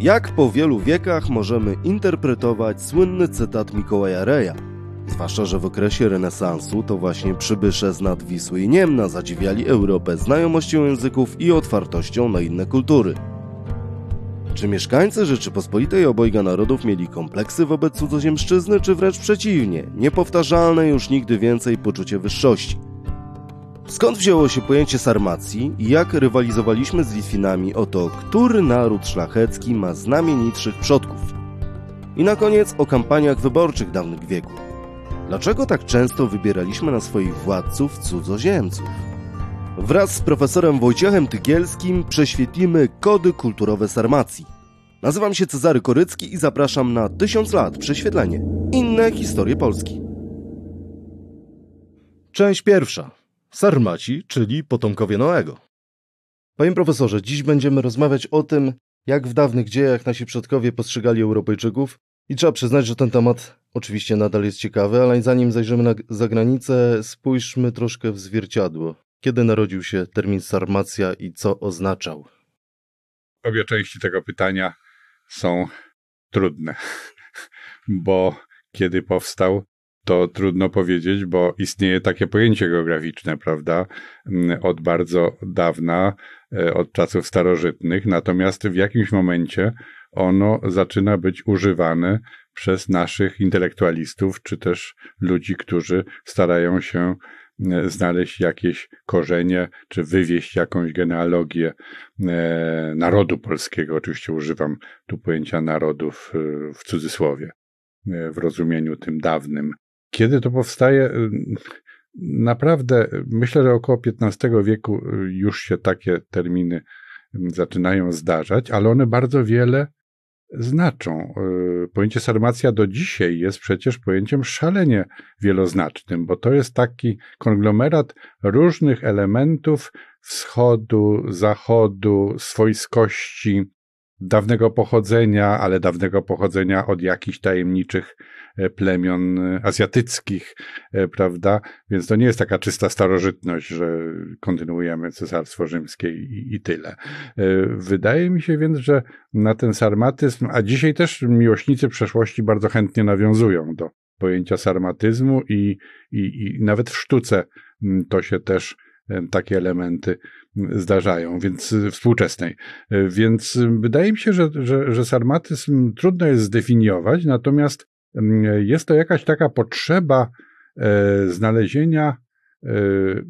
Jak po wielu wiekach możemy interpretować słynny cytat Mikołaja Reja? Zwłaszcza, że w okresie renesansu to właśnie przybysze z nad Wisły i Niemna zadziwiali Europę znajomością języków i otwartością na inne kultury. Czy mieszkańcy Rzeczypospolitej obojga narodów mieli kompleksy wobec cudzoziemszczyzny, czy wręcz przeciwnie, niepowtarzalne już nigdy więcej poczucie wyższości? Skąd wzięło się pojęcie sarmacji i jak rywalizowaliśmy z Litwinami o to, który naród szlachecki ma znamienitszych przodków? I na koniec o kampaniach wyborczych dawnych wieków. Dlaczego tak często wybieraliśmy na swoich władców cudzoziemców? Wraz z profesorem Wojciechem Tygielskim prześwietlimy kody kulturowe Sarmacji. Nazywam się Cezary Korycki i zapraszam na tysiąc lat prześwietlenie. Inne historie Polski. Część pierwsza. Sarmaci, czyli potomkowie Noego. Panie profesorze, dziś będziemy rozmawiać o tym, jak w dawnych dziejach nasi przodkowie postrzegali Europejczyków. I trzeba przyznać, że ten temat oczywiście nadal jest ciekawy, ale zanim zajrzymy na, za granicę, spójrzmy troszkę w zwierciadło. Kiedy narodził się termin sarmacja i co oznaczał? Obie części tego pytania są trudne, bo kiedy powstał, to trudno powiedzieć, bo istnieje takie pojęcie geograficzne, prawda, od bardzo dawna, e, od czasów starożytnych, natomiast w jakimś momencie ono zaczyna być używane przez naszych intelektualistów, czy też ludzi, którzy starają się e, znaleźć jakieś korzenie, czy wywieść jakąś genealogię e, narodu polskiego. Oczywiście używam tu pojęcia narodów w cudzysłowie, w rozumieniu tym dawnym. Kiedy to powstaje? Y, naprawdę myślę, że około XV wieku y, już się takie terminy zaczynają zdarzać, ale one bardzo wiele znaczą. Y, pojęcie sarmacja do dzisiaj jest przecież pojęciem szalenie wieloznacznym, bo to jest taki konglomerat różnych elementów wschodu, zachodu, swojskości, dawnego pochodzenia, ale dawnego pochodzenia od jakichś tajemniczych e, plemion e, azjatyckich, e, prawda? Więc to nie jest taka czysta starożytność, że kontynuujemy Cesarstwo Rzymskie i, i tyle. Wydaje mi się więc, że na ten sarmatyzm, a dzisiaj też miłośnicy przeszłości bardzo chętnie nawiązują do pojęcia sarmatyzmu i, i, i nawet w sztuce to się też takie elementy zdarzają, więc y, współczesnej. Y, więc y, wydaje mi się, że, że, że sarmatyzm trudno jest zdefiniować, natomiast jest to jakaś taka potrzeba e, znalezienia e,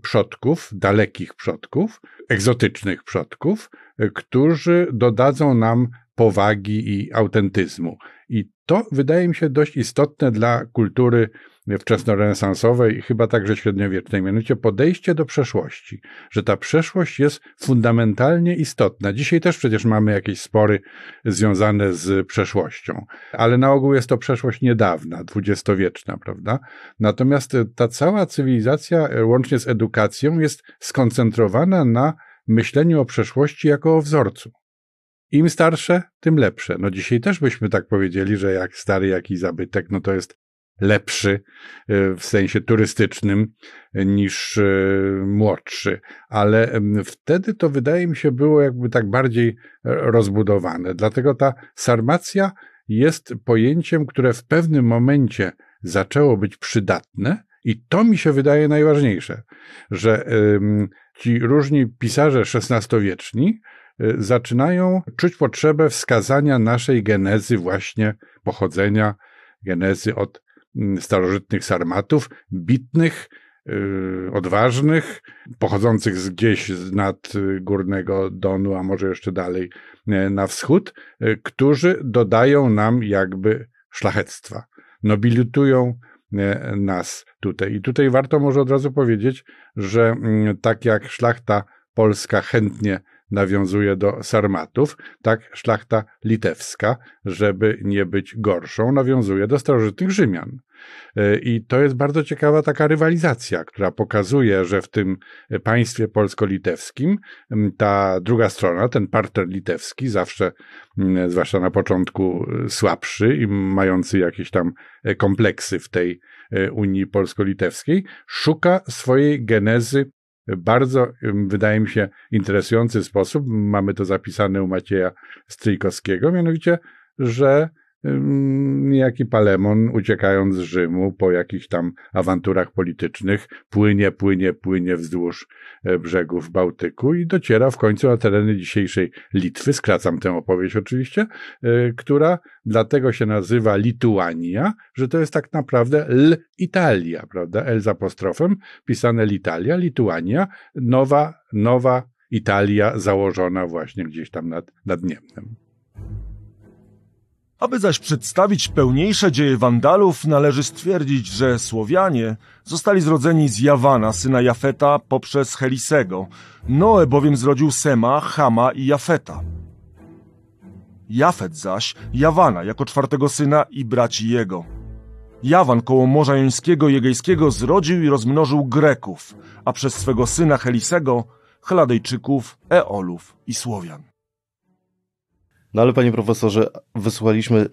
przodków, dalekich przodków, egzotycznych przodków, e, którzy dodadzą nam powagi i autentyzmu. I to wydaje mi się dość istotne dla kultury wczesnorenesansowej chyba także średniowiecznej, mianowicie podejście do przeszłości, że ta przeszłość jest fundamentalnie istotna. Dzisiaj też przecież mamy jakieś spory związane z przeszłością, ale na ogół jest to przeszłość niedawna, dwudziestowieczna, prawda? Natomiast ta cała cywilizacja, łącznie z edukacją, jest skoncentrowana na myśleniu o przeszłości jako o wzorcu. Im starsze, tym lepsze. No dzisiaj też byśmy tak powiedzieli, że jak stary jakiś zabytek, no to jest lepszy e, w sensie turystycznym niż e, młodszy, ale wtedy to wydaje mi się było jakby tak bardziej e, rozbudowane. Dlatego ta sarmacja jest pojęciem, które w pewnym momencie zaczęło być przydatne, i to mi się wydaje najważniejsze, że ci różni pisarze XVI-wieczni zaczynają czuć potrzebę wskazania naszej genezy, właśnie pochodzenia, genezy od Mm, starożytnych sarmatów, bitnych, y, odważnych, pochodzących z gdzieś z nad y, górnego Donu, a może jeszcze dalej y, na wschód, którzy dodają nam jakby szlachectwa, nobilitują nas tutaj. I tutaj warto może od razu powiedzieć, że mm, tak jak szlachta polska chętnie nawiązuje do Sarmatów, tak szlachta litewska, żeby nie być gorszą, nawiązuje do starożytnych Rzymian. E, I to jest bardzo ciekawa taka rywalizacja, która pokazuje, że w tym państwie polsko-litewskim ta druga strona, ten partner litewski, zawsze, zwłaszcza na początku, e, słabszy i mający jakieś tam e, kompleksy w tej Unii polsko-litewskiej, szuka swojej genezy bardzo, wydaje mi się, interesujący sposób. Mamy to zapisane u Macieja Stryjkowskiego, mianowicie, że niejaki Palemon, uciekając z Rzymu po jakichś tam awanturach politycznych, płynie, płynie, płynie wzdłuż e, brzegów Bałtyku i dociera w końcu na tereny dzisiejszej Litwy. Skracam tę opowieść oczywiście, e, która dlatego się nazywa Lituania, że to jest tak naprawdę L Italia, prawda? L z apostrofem, pisane Litalia, Lituania, nowa, nowa Italia założona właśnie gdzieś tam nad, nad Niemnem. Aby zaś przedstawić pełniejsze dzieje Wandalów, należy stwierdzić, że Słowianie zostali zrodzeni z Jawana, syna Jafeta, poprzez Helisego. Noe bowiem zrodził Sema, Hama i Jafeta. Jafet zaś Jawana jako czwartego syna i braci jego. Jawan koło Morza Jońskiego i Egejskiego zrodził i rozmnożył Greków, a przez swego syna Helisego Chladejczyków, Eolów i Słowian. No ale panie profesorze, wysłuchaliśmy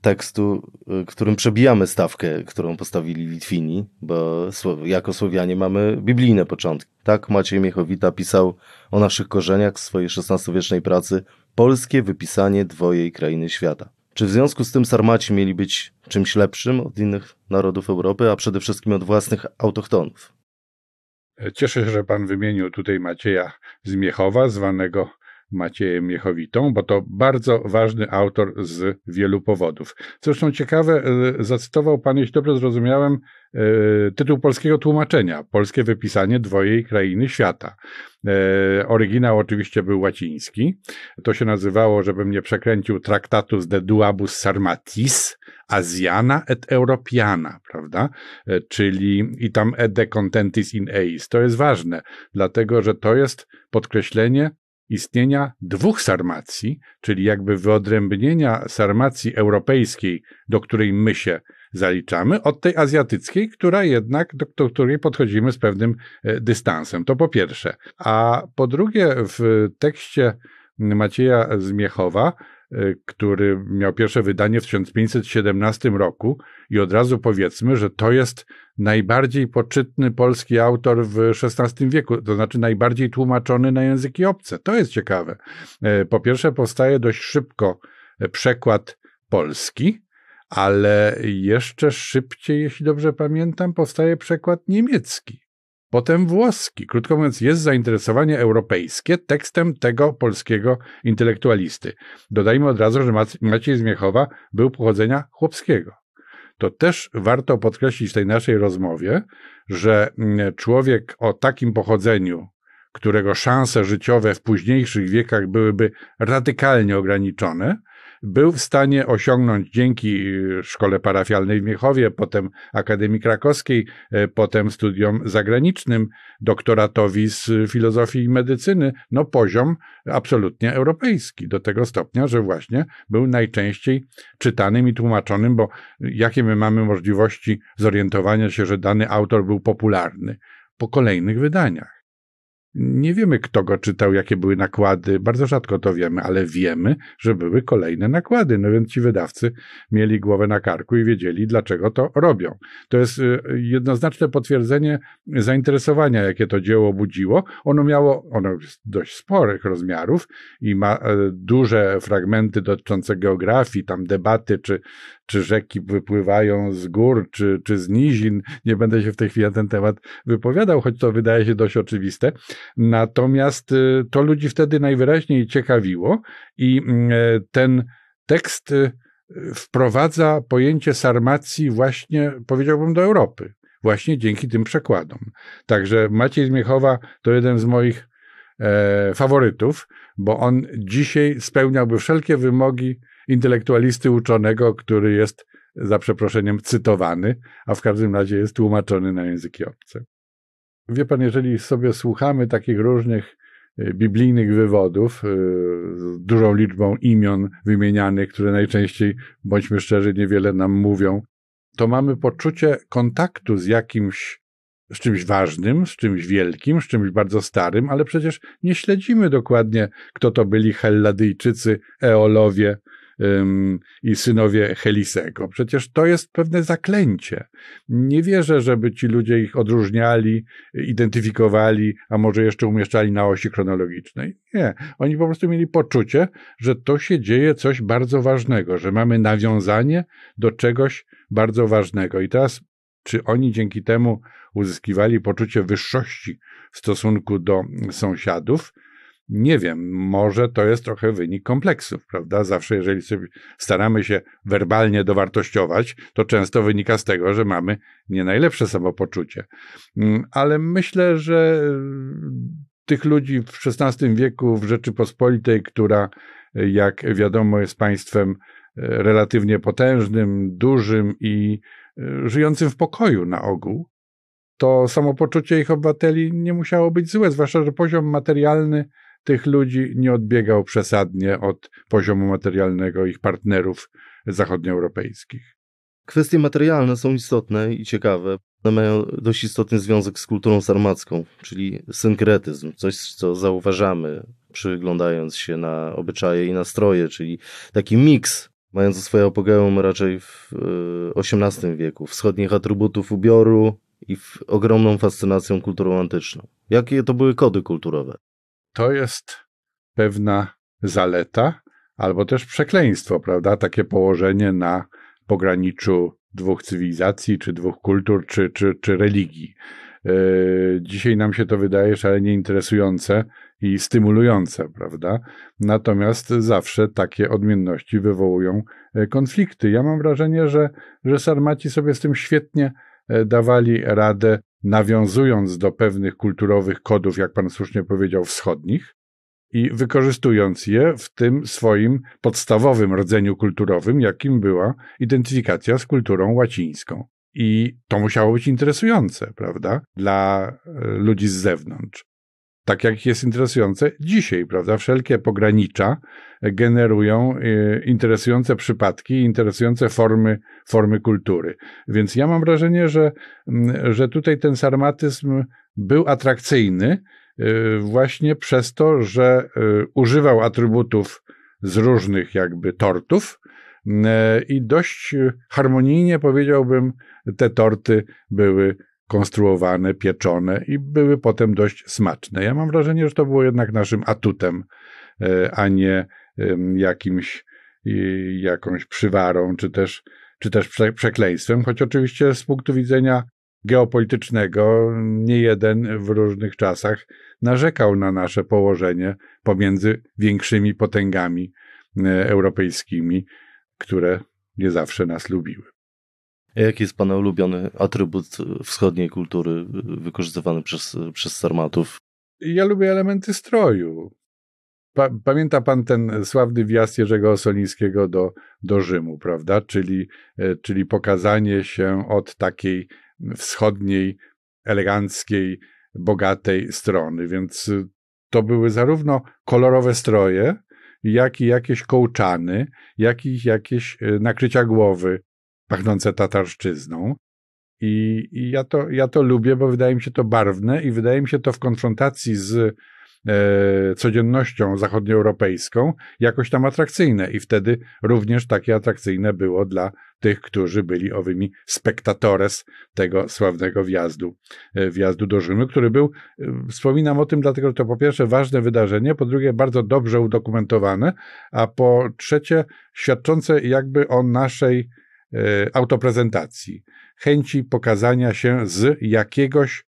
tekstu, y, którym przebijamy stawkę, którą postawili Litwini, bo jako Słowianie mamy biblijne początki. Tak Maciej Miechowita pisał o naszych korzeniach w swojej XVI-wiecznej pracy Polskie wypisanie dwojej krainy świata. Czy w związku z tym Sarmaci mieli być czymś lepszym od innych narodów Europy, a przede wszystkim od własnych autochtonów? Cieszę się, że pan wymienił tutaj Macieja z Miechowa, zwanego Maciejem Miechowitą, bo to bardzo ważny autor z wielu powodów. Zresztą ciekawe, e, zacytował pan, jeśli dobrze zrozumiałem, e, tytuł polskiego tłumaczenia, polskie wypisanie dwojej krainy świata. E, oryginał oczywiście był łaciński. To się nazywało, żebym nie przekręcił, Tractatus de Duabus Sarmatis, Asiana et Europiana, prawda? Czyli i tam ede contentis in eis. To jest ważne, dlatego że to jest podkreślenie istnienia dwóch sarmacji, czyli jakby wyodrębnienia sarmacji europejskiej, do której my się zaliczamy, od tej azjatyckiej, która jednak, do, do której podchodzimy z pewnym e, dystansem. To po pierwsze. A po drugie, w tekście Macieja Zmiechowa Y, który miał pierwsze wydanie w 1517 roku i od razu powiedzmy, że to jest najbardziej poczytny polski autor w XVI wieku, to znaczy najbardziej tłumaczony na języki obce. To jest ciekawe. Y, po pierwsze powstaje dość szybko przekład polski, ale jeszcze szybciej, jeśli dobrze pamiętam, powstaje przekład niemiecki. Potem włoski. Krótko mówiąc, jest zainteresowanie europejskie tekstem tego polskiego intelektualisty. Dodajmy od razu, że Maciej Zmiechowa był pochodzenia chłopskiego. To też warto podkreślić w tej naszej rozmowie, że mm, człowiek o takim pochodzeniu, którego szanse życiowe w późniejszych wiekach byłyby radykalnie ograniczone, był w stanie osiągnąć dzięki y, szkole parafialnej w Miechowie, potem Akademii Krakowskiej, y, potem studiom zagranicznym, doktoratowi z filozofii i medycyny, no poziom absolutnie europejski, do tego stopnia, że właśnie był najczęściej czytanym i tłumaczonym, bo jakie my mamy możliwości zorientowania się, że dany autor był popularny? Po kolejnych wydaniach. Nie wiemy, kto go czytał, jakie były nakłady, bardzo rzadko to wiemy, ale wiemy, że były kolejne nakłady. No więc ci wydawcy mieli głowę na karku i wiedzieli, dlaczego to robią. To jest y, jednoznaczne potwierdzenie zainteresowania, jakie to dzieło budziło. Ono miało, ono jest dość sporych rozmiarów i ma e, duże fragmenty dotyczące geografii, tam debaty, czy, czy rzeki wypływają z gór, czy, czy z nizin. Nie będę się w tej chwili na ten temat wypowiadał, choć to wydaje się dość oczywiste. Natomiast y, to ludzi wtedy najwyraźniej ciekawiło i mm, e, ten tekst y, wprowadza pojęcie sarmacji właśnie, powiedziałbym, do Europy. Właśnie dzięki tym przekładom. Także Maciej Zmiechowa to jeden z moich e, faworytów, bo on dzisiaj spełniałby wszelkie wymogi intelektualisty uczonego, który jest za przeproszeniem cytowany, a w każdym razie jest tłumaczony na języki obce. Wie pan, jeżeli sobie słuchamy takich różnych e, biblijnych wywodów e, z dużą liczbą imion wymienianych, które najczęściej, bądźmy szczerzy, niewiele nam mówią, to mamy poczucie kontaktu z jakimś, z czymś ważnym, z czymś wielkim, z czymś bardzo starym, ale przecież nie śledzimy dokładnie, kto to byli Helladyjczycy, Eolowie, i synowie Helisego. Przecież to jest pewne zaklęcie. Nie wierzę, żeby ci ludzie ich odróżniali, identyfikowali, a może jeszcze umieszczali na osi chronologicznej. Nie. Oni po prostu mieli poczucie, że to się dzieje coś bardzo ważnego, że mamy nawiązanie do czegoś bardzo ważnego. I teraz, czy oni dzięki temu uzyskiwali poczucie wyższości w stosunku do sąsiadów? Nie wiem, może to jest trochę wynik kompleksów, prawda? Zawsze, jeżeli sobie staramy się werbalnie dowartościować, to często wynika z tego, że mamy nie najlepsze samopoczucie. Mm, ale myślę, że tych ludzi w XVI wieku w Rzeczypospolitej, która, jak wiadomo, jest państwem e, relatywnie potężnym, dużym i e, żyjącym w pokoju na ogół, to samopoczucie ich obywateli nie musiało być złe, zwłaszcza, że poziom materialny tych ludzi nie odbiegał przesadnie od poziomu materialnego ich partnerów zachodnioeuropejskich. Kwestie materialne są istotne i ciekawe. One mają dość istotny związek z kulturą sarmacką, czyli synkretyzm, coś, co zauważamy, przyglądając się na obyczaje i nastroje, czyli taki miks, mający swoje apogeum raczej w XVIII e, wieku, wschodnich atrybutów ubioru i ogromną fascynacją kulturą antyczną. Jakie to były kody kulturowe? To jest pewna zaleta, albo też przekleństwo, prawda? Takie położenie na pograniczu dwóch cywilizacji, czy dwóch kultur, czy, czy, czy religii. E, dzisiaj nam się to wydaje szalenie interesujące i stymulujące, prawda? Natomiast zawsze takie odmienności wywołują e, konflikty. Ja mam wrażenie, że, że Sarmaci sobie z tym świetnie e, dawali radę nawiązując do pewnych kulturowych kodów, jak pan słusznie powiedział, wschodnich i wykorzystując je w tym swoim podstawowym rdzeniu kulturowym, jakim była identyfikacja z kulturą łacińską. I to musiało być interesujące, prawda, dla e, ludzi z zewnątrz tak jak jest interesujące dzisiaj, prawda? Wszelkie pogranicza generują y, interesujące przypadki, interesujące formy, formy kultury. Więc ja mam wrażenie, że, mm, że tutaj ten sarmatyzm był atrakcyjny y, właśnie przez to, że y, używał atrybutów z różnych jakby tortów, i dość harmonijnie powiedziałbym, te torty były konstruowane, pieczone i były potem dość smaczne. Ja mam wrażenie, że to było jednak naszym atutem, e, a nie jakimś, jakąś przywarą, czy też, czy też przekleństwem, choć oczywiście z punktu widzenia geopolitycznego nie jeden w różnych czasach narzekał na nasze położenie pomiędzy większymi potęgami e, europejskimi, które nie zawsze nas lubiły. Jaki jest Pana ulubiony atrybut wschodniej kultury wykorzystywany przez, przez Sarmatów? Ja lubię elementy stroju. Pa, pamięta Pan ten sławny wjazd Jerzego Osolińskiego do, do Rzymu, prawda? Czyli, e, czyli pokazanie się od takiej wschodniej, eleganckiej, bogatej strony. Więc to były zarówno kolorowe stroje, jak i jakieś kołczany, jak i jakieś e, nakrycia głowy pachnące tatarszczyzną. I, I, ja, to, ja to lubię, bo wydaje mi się to barwne i wydaje mi się to w konfrontacji z e, codziennością zachodnioeuropejską jakoś tam atrakcyjne. I wtedy również takie atrakcyjne było dla tych, którzy byli owymi spektatores tego sławnego wjazdu, e, wjazdu do Rzymu, który był, e, wspominam o tym dlatego, że to po pierwsze ważne wydarzenie, po drugie bardzo dobrze udokumentowane, a po trzecie świadczące jakby o naszej autoprezentacji, chęci pokazania się z jakiegoś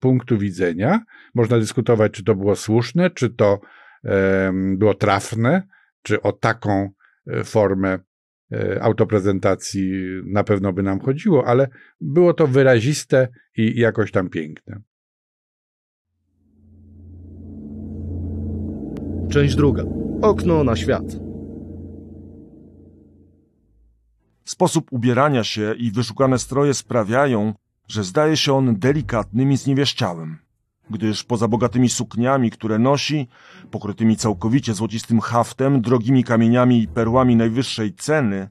punktu widzenia. Można dyskutować, czy to było słuszne, czy to było trafne, czy o taką e, formę e, autoprezentacji na pewno by nam chodziło, ale było to wyraziste i jakoś tam piękne. Część druga. Okno na świat. Sposób ubierania się i wyszukane stroje sprawiają, że zdaje się on delikatnym i zniewieściałym, gdyż poza bogatymi sukniami, które nosi, pokrytymi całkowicie złocistym haftem, drogimi kamieniami i perłami najwyższej ceny,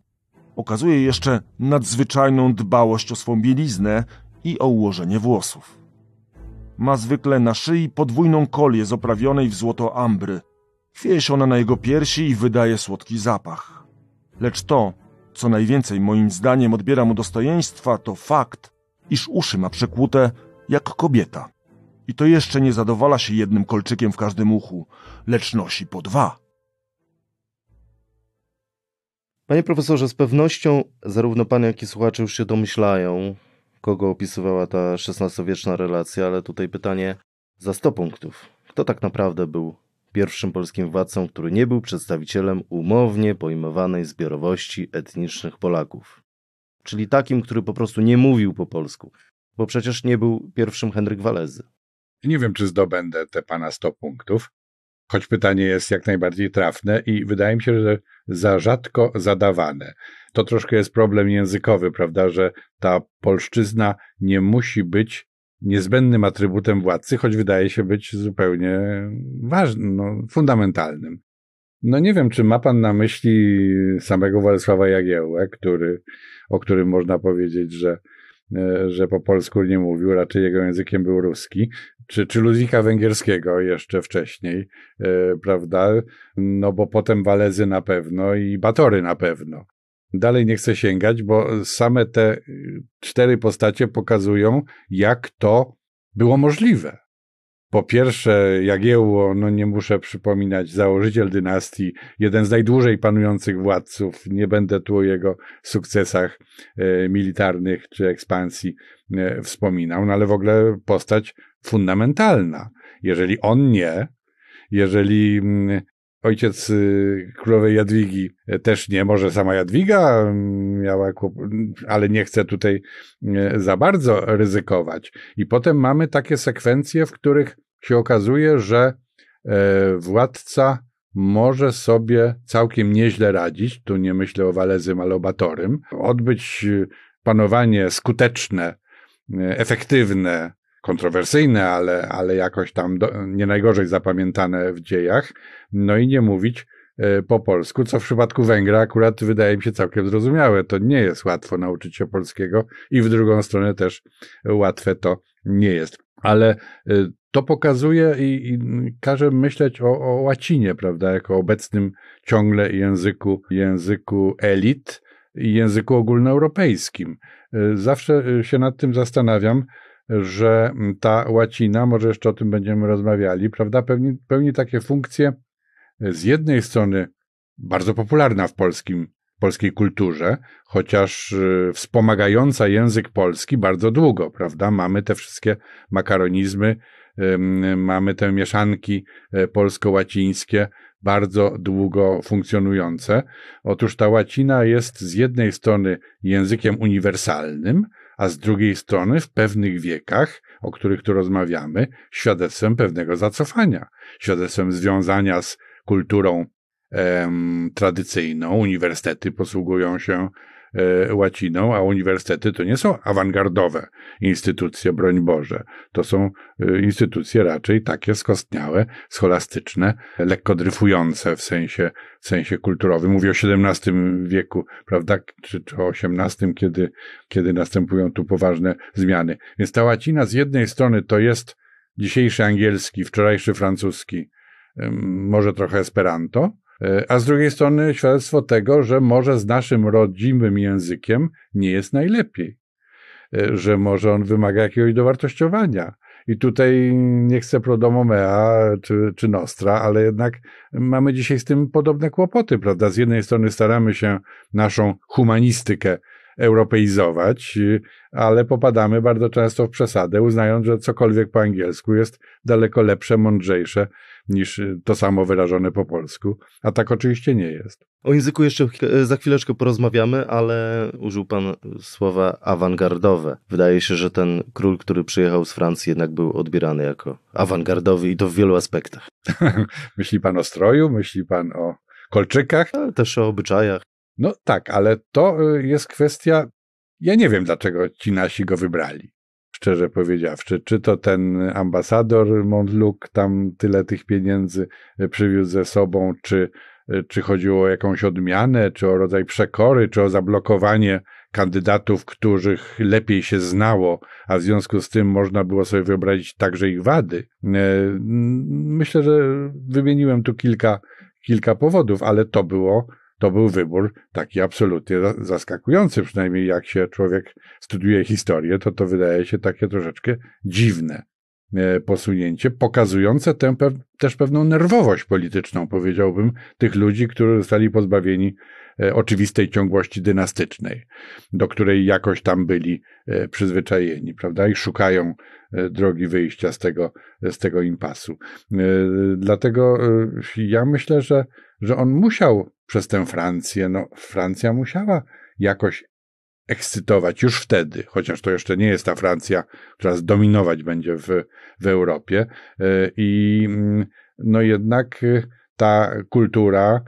okazuje jeszcze nadzwyczajną dbałość o swą bieliznę i o ułożenie włosów. Ma zwykle na szyi podwójną kolię z oprawionej w złoto ambry. Chwieje się ona na jego piersi i wydaje słodki zapach. Lecz to, co najwięcej moim zdaniem odbiera mu dostojeństwa, to fakt, iż uszy ma przekłute jak kobieta. I to jeszcze nie zadowala się jednym kolczykiem w każdym uchu, lecz nosi po dwa. Panie profesorze, z pewnością zarówno pan, jak i słuchacze już się domyślają, kogo opisywała ta XVI-wieczna relacja, ale tutaj pytanie za 100 punktów. Kto tak naprawdę był pierwszym polskim władcą, który nie był przedstawicielem umownie pojmowanej zbiorowości etnicznych Polaków? Czyli takim, który po prostu nie mówił po polsku, bo przecież nie był pierwszym Henryk Walezy. Nie wiem, czy zdobędę te pana 100 punktów, choć pytanie jest jak najbardziej trafne i wydaje mi się, że za rzadko zadawane. To troszkę jest problem językowy, prawda, że ta polszczyzna nie musi być niezbędnym atrybutem władcy, choć wydaje się być zupełnie ważnym, no, fundamentalnym. No nie wiem, czy ma pan na myśli samego Władysława Jagiełłę, który, o którym można powiedzieć, że, e, że po polsku nie mówił, raczej jego językiem był ruski, czy, czy Ludwika Węgierskiego jeszcze wcześniej, e, prawda? No bo potem Walezy na pewno i Batory na pewno. Dalej nie chcę sięgać, bo same te cztery postacie pokazują, jak to było możliwe. Po pierwsze, Jagiełło, no nie muszę przypominać, założyciel dynastii, jeden z najdłużej panujących władców. Nie będę tu o jego sukcesach e, militarnych czy ekspansji e, wspominał, no ale w ogóle postać fundamentalna. Jeżeli on nie, jeżeli mm, ojciec y, królowej Jadwigi też nie, może sama Jadwiga mm, miała, ale nie chcę tutaj e, za bardzo ryzykować. I potem mamy takie sekwencje, w których się okazuje, że e, władca może sobie całkiem nieźle radzić, tu nie myślę o Walezym, ale o Batorym, odbyć panowanie skuteczne, e, efektywne, kontrowersyjne, ale, ale jakoś tam do, nie najgorzej zapamiętane w dziejach, no i nie mówić e, po polsku, co w przypadku Węgra akurat wydaje mi się całkiem zrozumiałe. To nie jest łatwo nauczyć się polskiego i w drugą stronę też łatwe to nie jest. Ale e, to pokazuje i, i każe myśleć o, o łacinie, prawda, jako obecnym ciągle języku, języku elit i języku ogólnoeuropejskim. E, zawsze się nad tym zastanawiam, że ta łacina, może jeszcze o tym będziemy rozmawiali, prawda, pełni, pełni takie funkcje z jednej strony bardzo popularna w polskim, polskiej kulturze, chociaż y, wspomagająca język polski bardzo długo, prawda? Mamy te wszystkie makaronizmy, mamy te mieszanki e, polsko-łacińskie, bardzo długo funkcjonujące. Otóż ta łacina jest z jednej strony językiem uniwersalnym, a z drugiej strony w pewnych wiekach, o których tu rozmawiamy, świadectwem pewnego zacofania, świadectwem związania z kulturą em, tradycyjną. Uniwersytety posługują się łaciną, a uniwersytety to nie są awangardowe instytucje, broń Boże. To są e, instytucje raczej takie skostniałe, scholastyczne, lekko dryfujące w sensie, w sensie kulturowym. Mówię o XVII wieku, prawda, czy, czy o XVIII, kiedy, kiedy następują tu poważne zmiany. Więc ta łacina z jednej strony to jest dzisiejszy angielski, wczorajszy francuski, może trochę esperanto, E, a z drugiej strony świadectwo tego, że może z naszym rodzimym językiem nie jest najlepiej, e, że może on wymaga jakiegoś dowartościowania. I tutaj nie chcę pro domo mea czy, czy nostra, ale jednak mamy dzisiaj z tym podobne kłopoty, prawda? Z jednej strony staramy się naszą humanistykę europeizować, ale popadamy bardzo często w przesadę, uznając, że cokolwiek po angielsku jest daleko lepsze, mądrzejsze niż to samo wyrażone po polsku, a tak oczywiście nie jest. O języku jeszcze za chwileczkę porozmawiamy, ale użył pan słowa awangardowe. Wydaje się, że ten król, który przyjechał z Francji, jednak był odbierany jako awangardowy i to w wielu aspektach. myśli pan o stroju, myśli pan o kolczykach? Ale też o obyczajach. No tak, ale to y, jest kwestia. Ja nie wiem, dlaczego ci nasi go wybrali. Szczerze powiedziawszy, czy to ten ambasador Montluc tam tyle tych pieniędzy y, przywiózł ze sobą, czy, y, czy chodziło o jakąś odmianę, czy o rodzaj przekory, czy o zablokowanie kandydatów, których lepiej się znało, a w związku z tym można było sobie wyobrazić także ich wady. Myślę, że wymieniłem tu kilka, kilka powodów, ale to było to był wybór taki absolutnie zaskakujący, przynajmniej jak się człowiek studiuje historię, to to wydaje się takie troszeczkę dziwne e, posunięcie, pokazujące tę też pewną nerwowość polityczną, powiedziałbym, tych ludzi, którzy zostali pozbawieni e, oczywistej ciągłości dynastycznej, do której jakoś tam byli e, przyzwyczajeni, prawda, i szukają drogi wyjścia z tego, z tego impasu. Dlatego ja myślę, że, że on musiał przez tę Francję, no Francja musiała jakoś ekscytować już wtedy, chociaż to jeszcze nie jest ta Francja, która zdominować będzie w, w Europie. E, I mm, no jednak e, ta kultura,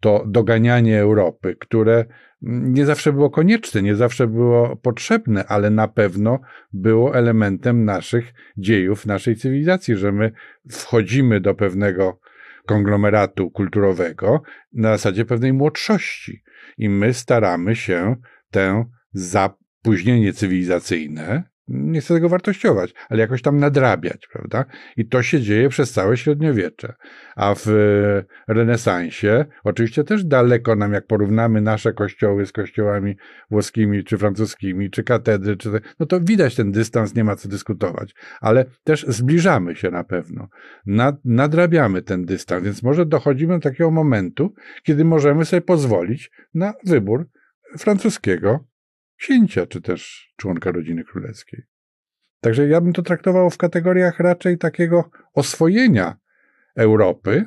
to doganianie Europy, które mm, nie zawsze było konieczne, nie zawsze było potrzebne, ale na pewno było elementem naszych dziejów, naszej cywilizacji, że my wchodzimy do pewnego konglomeratu kulturowego na zasadzie pewnej młodszości. I my staramy się tę zapóźnienie cywilizacyjne nie chcę tego wartościować, ale jakoś tam nadrabiać, prawda? I to się dzieje przez całe średniowiecze. A w renesansie, oczywiście też daleko nam, jak porównamy nasze kościoły z kościołami włoskimi, czy francuskimi, czy katedry, czy no to widać ten dystans, nie ma co dyskutować, ale też zbliżamy się na pewno. Nad, nadrabiamy ten dystans, więc może dochodzimy do takiego momentu, kiedy możemy sobie pozwolić na wybór francuskiego księcia, czy też członka rodziny królewskiej. Także ja bym to traktował w kategoriach raczej takiego oswojenia Europy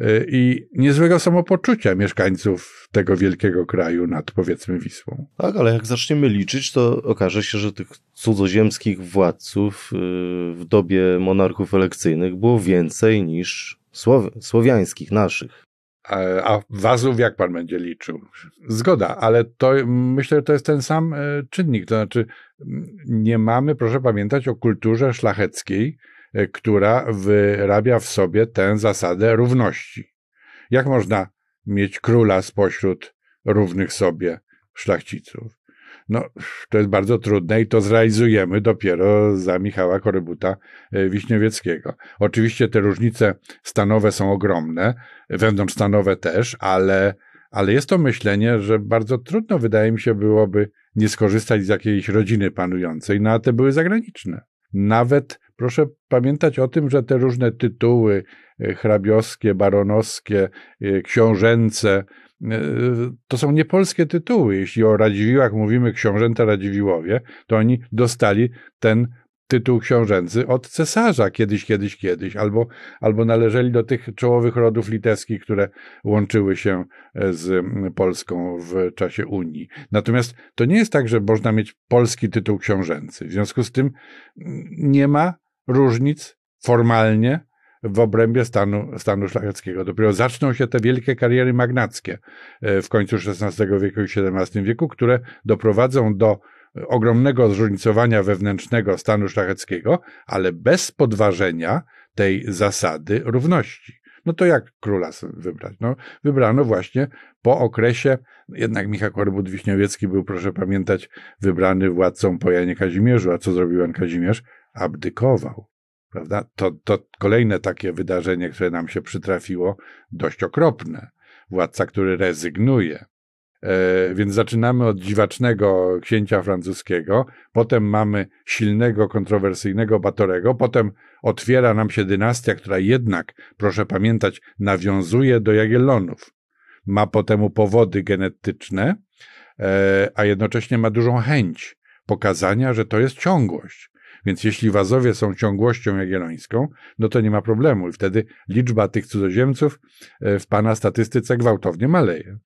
y, i niezłego samopoczucia mieszkańców tego wielkiego kraju nad powiedzmy Wisłą. Tak, ale jak zaczniemy liczyć, to okaże się, że tych cudzoziemskich władców y, w dobie monarchów elekcyjnych było więcej niż słowiańskich, naszych. A wazów jak pan będzie liczył? Zgoda, ale to myślę, że to jest ten sam e, czynnik. To znaczy, nie mamy, proszę pamiętać, o kulturze szlacheckiej, e, która wyrabia w sobie tę zasadę równości. Jak można mieć króla spośród równych sobie szlachciców? No, to jest bardzo trudne i to zrealizujemy dopiero za Michała Korybuta e, Wiśniowieckiego. Oczywiście te różnice stanowe są ogromne, wewnątrzstanowe też, ale, ale jest to myślenie, że bardzo trudno, wydaje mi się, byłoby nie skorzystać z jakiejś rodziny panującej, no a te były zagraniczne. Nawet proszę pamiętać o tym, że te różne tytuły e, hrabioskie, baronowskie, e, książęce, to są niepolskie tytuły. Jeśli o Radziwiłach mówimy książęta Radziwiłowie, to oni dostali ten tytuł książęcy od cesarza kiedyś, kiedyś, kiedyś, albo, albo należeli do tych czołowych rodów litewskich, które łączyły się e, z Polską w czasie Unii. Natomiast to nie jest tak, że można mieć polski tytuł książęcy. W związku z tym nie ma różnic formalnie w obrębie stanu, stanu szlacheckiego. Dopiero zaczną się te wielkie kariery magnackie e, w końcu XVI wieku i XVII wieku, które doprowadzą do ogromnego zróżnicowania wewnętrznego stanu szlacheckiego, ale bez podważenia tej zasady równości. No to jak króla wybrać? No, wybrano właśnie po okresie, jednak Michał Korbut-Wiśniowiecki był, proszę pamiętać, wybrany władcą po Janie Kazimierzu, a co zrobił Jan Kazimierz? Abdykował. Prawda? To, to kolejne takie wydarzenie, które nam się przytrafiło, dość okropne. Władca, który rezygnuje. E, więc zaczynamy od dziwacznego księcia francuskiego, potem mamy silnego, kontrowersyjnego Batorego, potem otwiera nam się dynastia, która jednak, proszę pamiętać, nawiązuje do Jagiellonów. Ma po temu powody genetyczne, e, a jednocześnie ma dużą chęć pokazania, że to jest ciągłość. Więc jeśli wazowie są ciągłością jagiellońską, no to nie ma problemu i wtedy liczba tych cudzoziemców e, w pana statystyce gwałtownie maleje.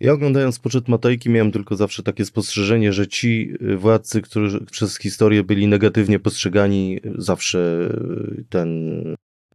Ja oglądając poczet Matejki miałem tylko zawsze takie spostrzeżenie, że ci e, władcy, którzy przez historię byli negatywnie postrzegani, zawsze e, ten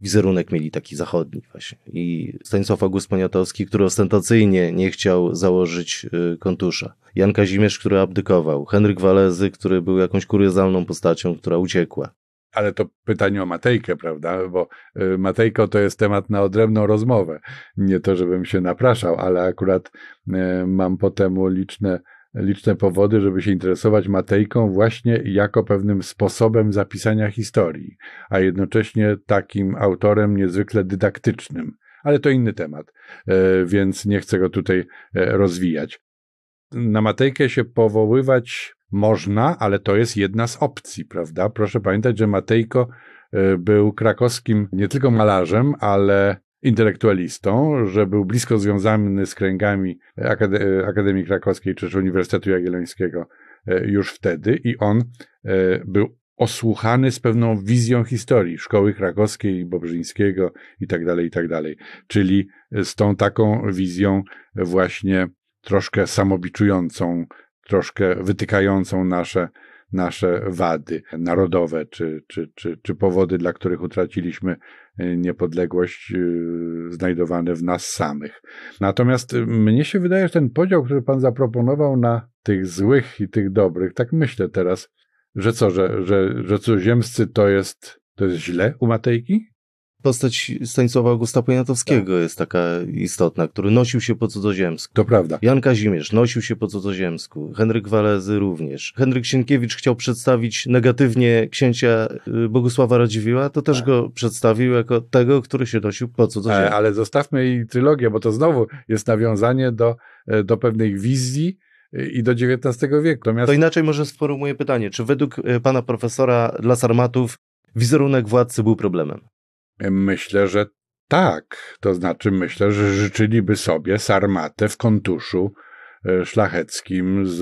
wizerunek mieli taki zachodni właśnie. I Stanisław August Poniatowski, który ostentacyjnie nie chciał założyć y, kontusza. Jan Kazimierz, który abdykował. Henryk Walezy, który był jakąś kuriozalną postacią, która uciekła. Ale to pytanie o Matejkę, prawda? Bo y, Matejko to jest temat na odrębną rozmowę. Nie to, żebym się napraszał, ale akurat y, mam po temu liczne liczne powody, żeby się interesować Matejką właśnie jako pewnym sposobem zapisania historii, a jednocześnie takim autorem niezwykle dydaktycznym, ale to inny temat, e, więc nie chcę go tutaj e, rozwijać. Na Matejkę się powoływać można, ale to jest jedna z opcji, prawda? Proszę pamiętać, że Matejko e, był krakowskim nie tylko malarzem, ale intelektualistą, że był blisko związany z kręgami Akademii Krakowskiej czy Uniwersytetu Jagiellońskiego już wtedy i on był osłuchany z pewną wizją historii szkoły krakowskiej, Bobrzyńskiego i tak dalej, i tak dalej. Czyli z tą taką wizją właśnie troszkę samobiczującą, troszkę wytykającą nasze, nasze wady narodowe, czy, czy, czy, czy powody, dla których utraciliśmy e, niepodległość e, znajdowane w nas samych. Natomiast mnie się wydaje, że ten podział, który pan zaproponował na tych złych i tych dobrych, tak myślę teraz, że co, że, że, że cudzoziemscy to jest, to jest źle u Matejki? Postać Stanisława Augusta Poniatowskiego tak. jest taka istotna, który nosił się po cudzoziemsku. To prawda. Jan Kazimierz nosił się po cudzoziemsku. Henryk Walezy również. Henryk Sienkiewicz chciał przedstawić negatywnie księcia y, Bogusława Radziwiła, to też tak. go przedstawił jako tego, który się nosił po cudzoziemsku. Ale zostawmy jej trylogię, bo to znowu jest nawiązanie do, e, do pewnej wizji, i do XIX wieku. Natomiast... To inaczej może sformułuję pytanie, czy według e, pana profesora dla sarmatów wizerunek władcy był problemem? Myślę, że tak. To znaczy, myślę, że życzyliby sobie sarmatę w kontuszu e, szlacheckim z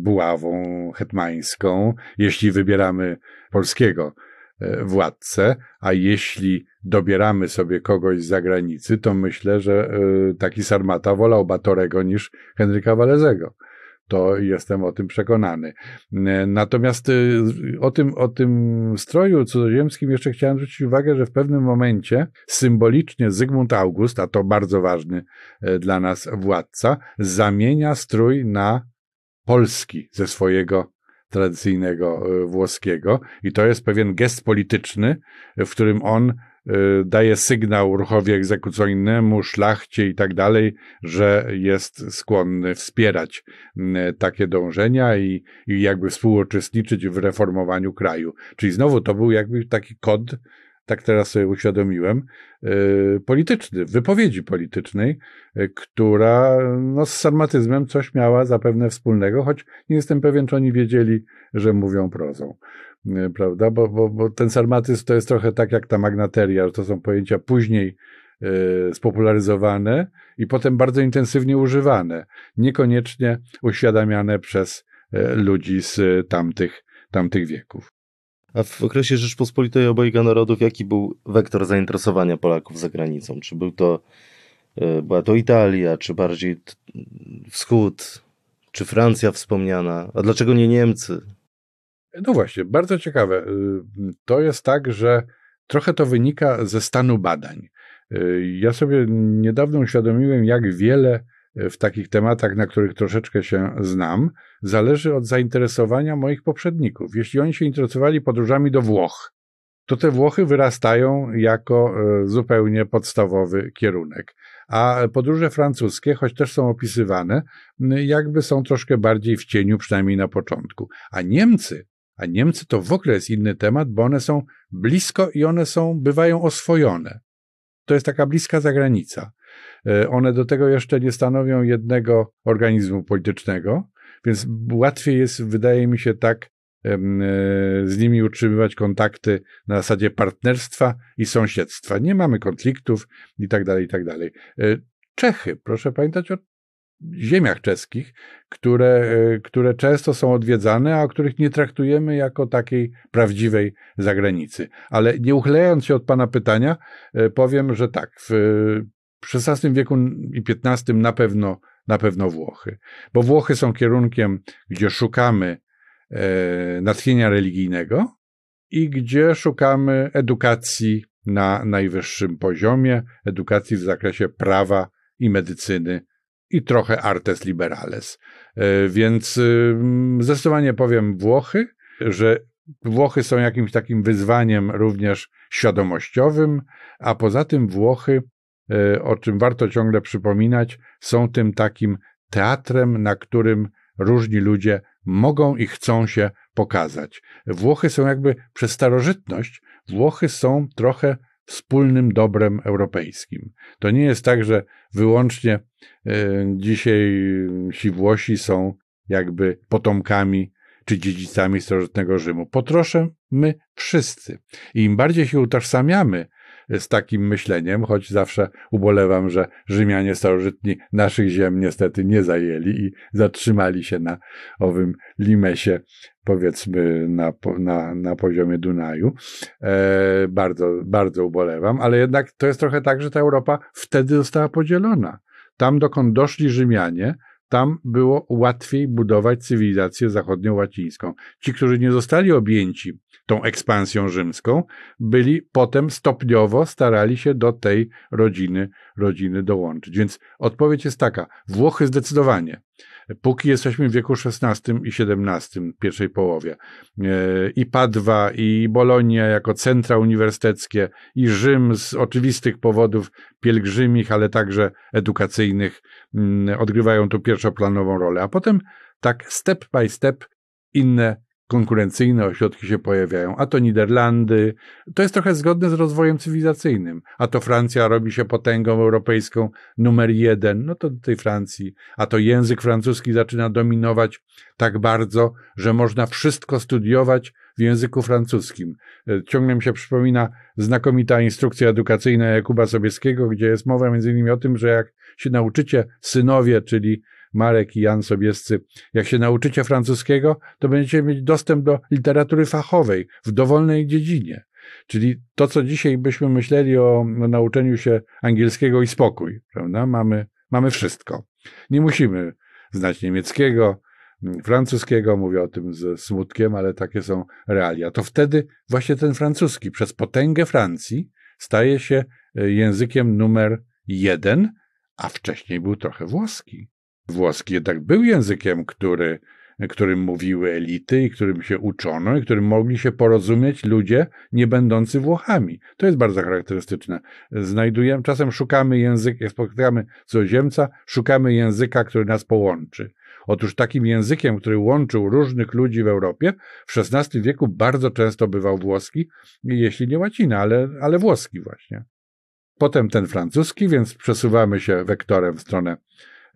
buławą hetmańską, jeśli wybieramy polskiego e, władcę, a jeśli dobieramy sobie kogoś z zagranicy, to myślę, że taki sarmata wolał Batorego niż Henryka Walezego. To jestem o tym przekonany. Natomiast y, o tym, o tym stroju cudzoziemskim jeszcze chciałem zwrócić uwagę, że w pewnym momencie symbolicznie Zygmunt August, a to bardzo ważny e, dla nas władca, zamienia strój na polski ze swojego tradycyjnego e, włoskiego i to jest pewien gest polityczny, w którym on daje sygnał ruchowi egzekucyjnemu, szlachcie i tak dalej, że jest skłonny wspierać y, takie dążenia i, i jakby współuczestniczyć w reformowaniu kraju. Czyli znowu to był jakby taki kod, tak teraz sobie uświadomiłem, y, polityczny, wypowiedzi politycznej, która no, z sarmatyzmem coś miała zapewne wspólnego, choć nie jestem pewien, czy oni wiedzieli, że mówią prozą prawda? Bo, bo, bo ten sarmatyzm to jest trochę tak jak ta magnateria, że to są pojęcia później y, spopularyzowane i potem bardzo intensywnie używane, niekoniecznie uświadamiane przez y, ludzi z tamtych, tamtych wieków. A w okresie Rzeczpospolitej obojga narodów, jaki był wektor zainteresowania Polaków za granicą? Czy był to, y, była to Italia, czy bardziej wschód, czy Francja wspomniana? A dlaczego nie Niemcy? No właśnie, bardzo ciekawe. Y, to jest tak, że trochę to wynika ze stanu badań. Y, ja sobie niedawno uświadomiłem, jak wiele y, w takich tematach, na których troszeczkę się znam, zależy od zainteresowania moich poprzedników. Jeśli oni się interesowali podróżami do Włoch, to te Włochy wyrastają jako zupełnie podstawowy kierunek. A podróże francuskie, choć też są opisywane, jakby są troszkę bardziej w cieniu, przynajmniej na początku. A Niemcy a Niemcy to w ogóle jest inny temat, bo one są blisko i one są, bywają oswojone. To jest taka bliska zagranica. E, one do tego jeszcze nie stanowią jednego organizmu politycznego, więc łatwiej jest, wydaje mi się, tak e, z nimi utrzymywać kontakty na zasadzie partnerstwa i sąsiedztwa. Nie mamy konfliktów i tak dalej, i tak dalej. E, Czechy, proszę pamiętać o ziemiach czeskich, które, e, które często są odwiedzane, a o których nie traktujemy jako takiej prawdziwej zagranicy. Ale nie uchylając się od Pana pytania, e, powiem, że tak, w XVI wieku i XV na pewno, na pewno Włochy. Bo Włochy są kierunkiem, gdzie szukamy e, natchnienia religijnego i gdzie szukamy edukacji na najwyższym poziomie, edukacji w zakresie prawa i medycyny i trochę artes liberales. E, więc y, zdecydowanie powiem Włochy, że Włochy są jakimś takim wyzwaniem również świadomościowym, a poza tym Włochy, e, o czym warto ciągle przypominać, są tym takim teatrem, na którym różni ludzie mogą i chcą się pokazać. Włochy są jakby przez starożytność, Włochy są trochę wspólnym dobrem europejskim. To nie jest tak, że wyłącznie dzisiaj ci Włosi są jakby potomkami czy dziedzicami starożytnego Rzymu. Po trosze my wszyscy. I im bardziej się utożsamiamy z takim myśleniem, choć zawsze ubolewam, że Rzymianie starożytni naszych ziem niestety nie zajęli i zatrzymali się na owym limesie, powiedzmy na, na, na poziomie Dunaju. E, bardzo, bardzo ubolewam, ale jednak to jest trochę tak, że ta Europa wtedy została podzielona. Tam, dokąd doszli Rzymianie, tam było łatwiej budować cywilizację zachodnio-łacińską. Ci, którzy nie zostali objęci tą ekspansją rzymską, byli potem stopniowo starali się do tej rodziny, rodziny dołączyć. Więc odpowiedź jest taka: Włochy zdecydowanie. Póki jesteśmy w wieku XVI i XVII, pierwszej połowie, e, i Padwa, i Bolonia jako centra uniwersyteckie, i Rzym z oczywistych powodów pielgrzymich, ale także edukacyjnych, mm, odgrywają tu pierwszoplanową rolę. A potem tak step by step inne konkurencyjne ośrodki się pojawiają, a to Niderlandy. To jest trochę zgodne z rozwojem cywilizacyjnym. A to Francja robi się potęgą europejską numer jeden, no to do tej Francji. A to język francuski zaczyna dominować tak bardzo, że można wszystko studiować w języku francuskim. E, ciągle mi się przypomina znakomita instrukcja edukacyjna Jakuba Sobieskiego, gdzie jest mowa między innymi o tym, że jak się nauczycie synowie, czyli Marek i Jan Sobiescy, jak się nauczycie francuskiego, to będziecie mieć dostęp do literatury fachowej w dowolnej dziedzinie. Czyli to, co dzisiaj byśmy myśleli o, nauczeniu się angielskiego i spokój, prawda? Mamy, mamy wszystko. Nie musimy znać niemieckiego, francuskiego, mówię o tym ze smutkiem, ale takie są realia. To wtedy właśnie ten francuski przez potęgę Francji staje się e, językiem numer jeden, a wcześniej był trochę włoski. Włoski jednak był językiem, który, którym mówiły elity i którym się uczono i którym mogli się porozumieć ludzie nie będący Włochami. To jest bardzo charakterystyczne. Znajdujemy, czasem szukamy języka, spotykamy cudzoziemca, szukamy języka, który nas połączy. Otóż takim językiem, który łączył różnych ludzi w Europie, w XVI wieku bardzo często bywał włoski, jeśli nie łacina, ale, ale włoski właśnie. Potem ten francuski, więc przesuwamy się wektorem w stronę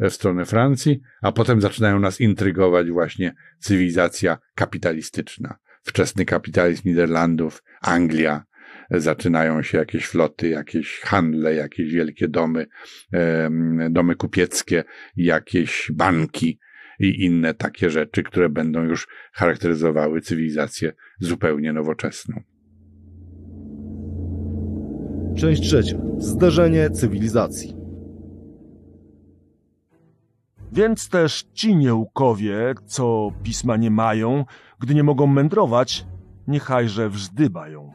w stronę Francji, a potem zaczynają nas intrygować właśnie cywilizacja kapitalistyczna. Wczesny kapitalizm Niderlandów, Anglia, zaczynają się jakieś floty, jakieś handle, jakieś wielkie domy, domy kupieckie, jakieś banki i inne takie rzeczy, które będą już charakteryzowały cywilizację zupełnie nowoczesną. Część trzecia. Zderzenie cywilizacji. Więc też ci nieukowie, co pisma nie mają, gdy nie mogą mędrować, niechajże wzdybają.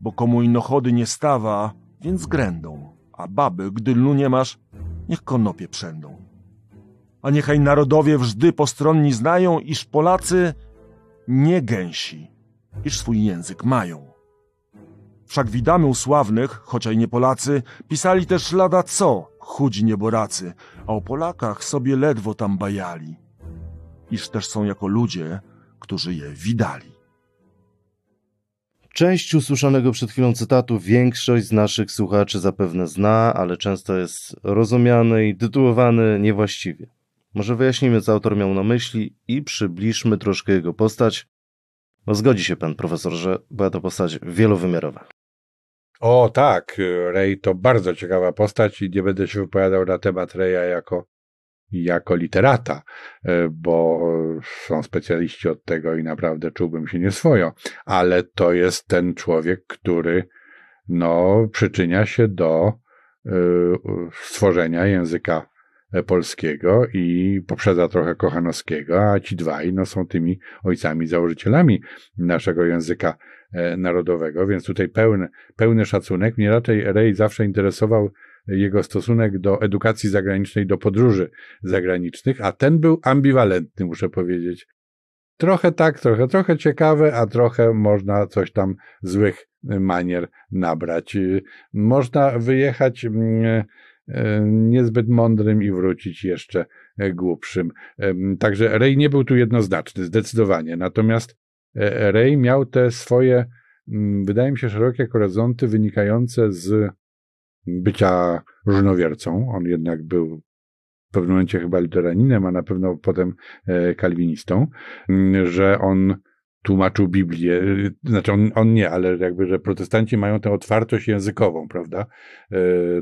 Bo komu inochody nie stawa, więc grędą, a baby, gdy lnu nie masz, niech konopie przędą. A niechaj narodowie wżdy postronni znają, iż Polacy nie gęsi, iż swój język mają. Wszak widamy u sławnych, chociaż nie Polacy, pisali też lada co, chudzi nieboracy, a o Polakach sobie ledwo tam bajali. Iż też są jako ludzie, którzy je widali. Część usłyszanego przed chwilą cytatu większość z naszych słuchaczy zapewne zna, ale często jest rozumiany i tytułowany niewłaściwie. Może wyjaśnimy, co autor miał na myśli i przybliżmy troszkę jego postać, bo zgodzi się pan profesor, że była to postać wielowymiarowa. O tak, Ray to bardzo ciekawa postać i nie będę się wypowiadał na temat Raya jako, jako literata, e, bo są specjaliści od tego i naprawdę czułbym się nieswojo, ale to jest ten człowiek, który no, przyczynia się do y, stworzenia języka polskiego i poprzedza trochę Kochanowskiego, a ci dwaj no, są tymi ojcami, założycielami naszego języka E, narodowego, więc tutaj pełny, pełny szacunek. Mnie raczej Rej zawsze interesował jego stosunek do edukacji zagranicznej, do podróży zagranicznych, a ten był ambiwalentny, muszę powiedzieć. Trochę tak, trochę, trochę ciekawe, a trochę można coś tam złych manier nabrać. Można wyjechać e, niezbyt mądrym i wrócić jeszcze głupszym. Także Rej nie był tu jednoznaczny, zdecydowanie. Natomiast E, Ray miał te swoje mm, wydaje mi się, szerokie horyzonty wynikające z bycia różnowiercą. On jednak był w pewnym momencie chyba luteraninem, a na pewno potem e, kalwinistą, mm, że on tłumaczył Biblię, znaczy on, on, nie, ale jakby, że protestanci mają tę otwartość językową, prawda? E,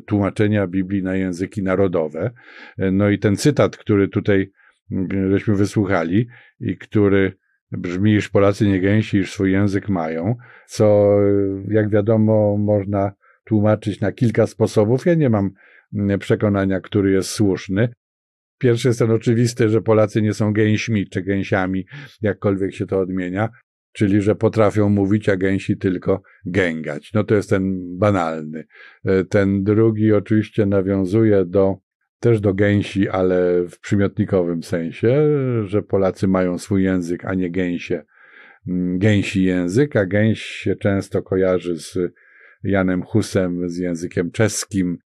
tłumaczenia Biblii na języki narodowe. E, no i ten cytat, który tutaj mm, żeśmy wysłuchali i który brzmi, iż Polacy nie gęsi, iż swój język mają, co jak wiadomo można tłumaczyć na kilka sposobów. Ja nie mam mm, przekonania, który jest słuszny. Pierwszy jest ten oczywisty, że Polacy nie są gęśmi czy gęsiami, jakkolwiek się to odmienia, czyli że potrafią mówić, a gęsi tylko gęgać. No to jest ten banalny. E, ten drugi oczywiście nawiązuje do też do gęsi, ale w przymiotnikowym sensie, że Polacy mają swój język, a nie gęsie, mm, gęsi język, a gęś się często kojarzy z Janem Husem, z językiem czeskim,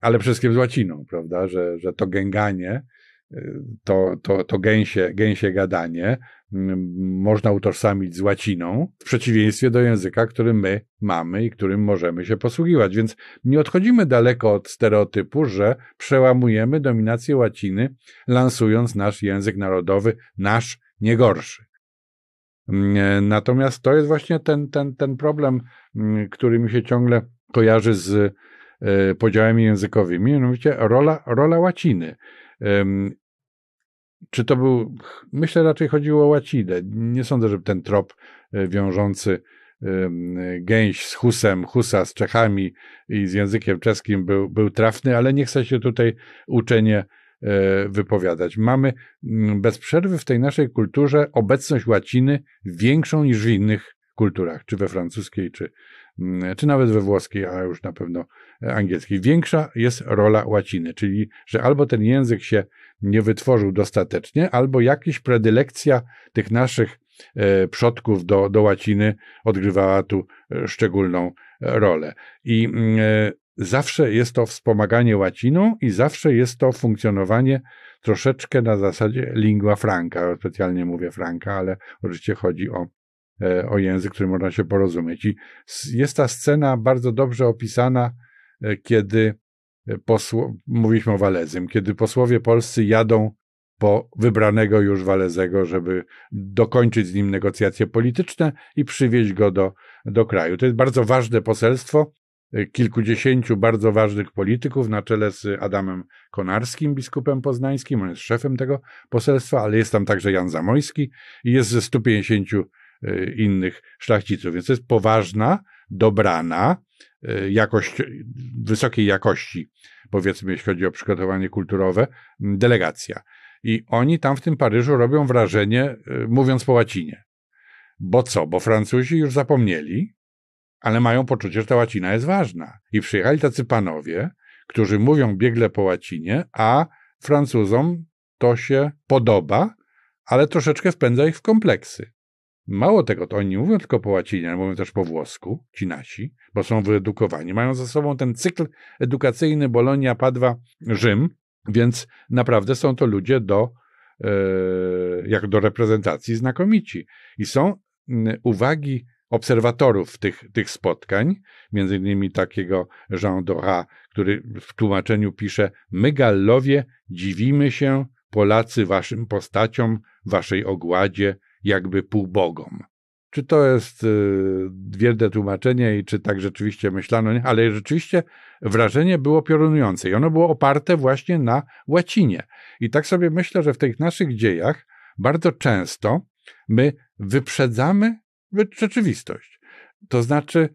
ale wszystkim z łaciną, prawda, że, że to gęganie, y, to, to, to gęsie, gęsie gadanie można utożsamić z łaciną, w przeciwieństwie do języka, który my mamy i którym możemy się posługiwać. Więc nie odchodzimy daleko od stereotypu, że przełamujemy dominację łaciny, lansując nasz język narodowy, nasz nie gorszy. Mm, natomiast to jest właśnie ten, ten, ten problem, który mi się ciągle kojarzy z e, podziałami językowymi, mianowicie rola, rola łaciny. Czy to był, myślę raczej chodziło o łacinę. Nie sądzę, żeby ten trop e, wiążący gęś z Husem, Husa z Czechami i z językiem czeskim był, był trafny, ale nie chcę się tutaj uczenie E, wypowiadać. Mamy mm, bez przerwy w tej naszej kulturze obecność łaciny większą niż w innych kulturach, czy we francuskiej, czy, mm, czy nawet we włoskiej, a już na pewno angielskiej. Większa jest rola łaciny, czyli że albo ten język się nie wytworzył dostatecznie, albo jakaś predylekcja tych naszych e, przodków do, do łaciny odgrywała tu e, szczególną rolę. I mm, zawsze jest to wspomaganie łaciną i zawsze jest to funkcjonowanie troszeczkę na zasadzie lingua franca. Specjalnie mówię franca, ale oczywiście chodzi o, e, o język, który można się porozumieć. I jest ta scena bardzo dobrze opisana, e, kiedy posło, mówiliśmy o Walezym, kiedy posłowie polscy jadą po wybranego już Walezego, żeby dokończyć z nim negocjacje polityczne i przywieźć go do, do kraju. To jest bardzo ważne poselstwo, kilkudziesięciu bardzo ważnych polityków na czele z Adamem Konarskim, biskupem poznańskim. On jest szefem tego poselstwa, ale jest tam także Jan Zamojski i jest ze 150 e, innych szlachciców. Więc to jest poważna, dobrana, jakość, wysokiej jakości, powiedzmy, jeśli chodzi o przygotowanie kulturowe, delegacja. I oni tam w tym Paryżu robią wrażenie, e, mówiąc po łacinie. Bo co? Bo Francuzi już zapomnieli, ale mają poczucie, że ta łacina jest ważna. I przyjechali tacy panowie, którzy mówią biegle po łacinie, a Francuzom to się podoba, ale troszeczkę wpędza ich w kompleksy. Mało tego, to oni nie mówią tylko po łacinie, ale mówią też po włosku, ci nasi, bo są wyedukowani. Mają za sobą ten cykl edukacyjny Bolonia, Padwa, Rzym, więc naprawdę są to ludzie do, e, jak do reprezentacji znakomici. I są uwagi obserwatorów tych, tych spotkań, między innymi takiego Jean Dora, który w tłumaczeniu pisze: My, Gallowie, dziwimy się, Polacy, waszym postaciom, waszej ogładzie, jakby półbogom. Czy to jest y, tłumaczenie i czy tak rzeczywiście myślano? Nie? Ale rzeczywiście wrażenie było piorunujące i ono było oparte właśnie na łacinie. I tak sobie myślę, że w tych naszych dziejach bardzo często my wyprzedzamy rzeczywistość. To znaczy,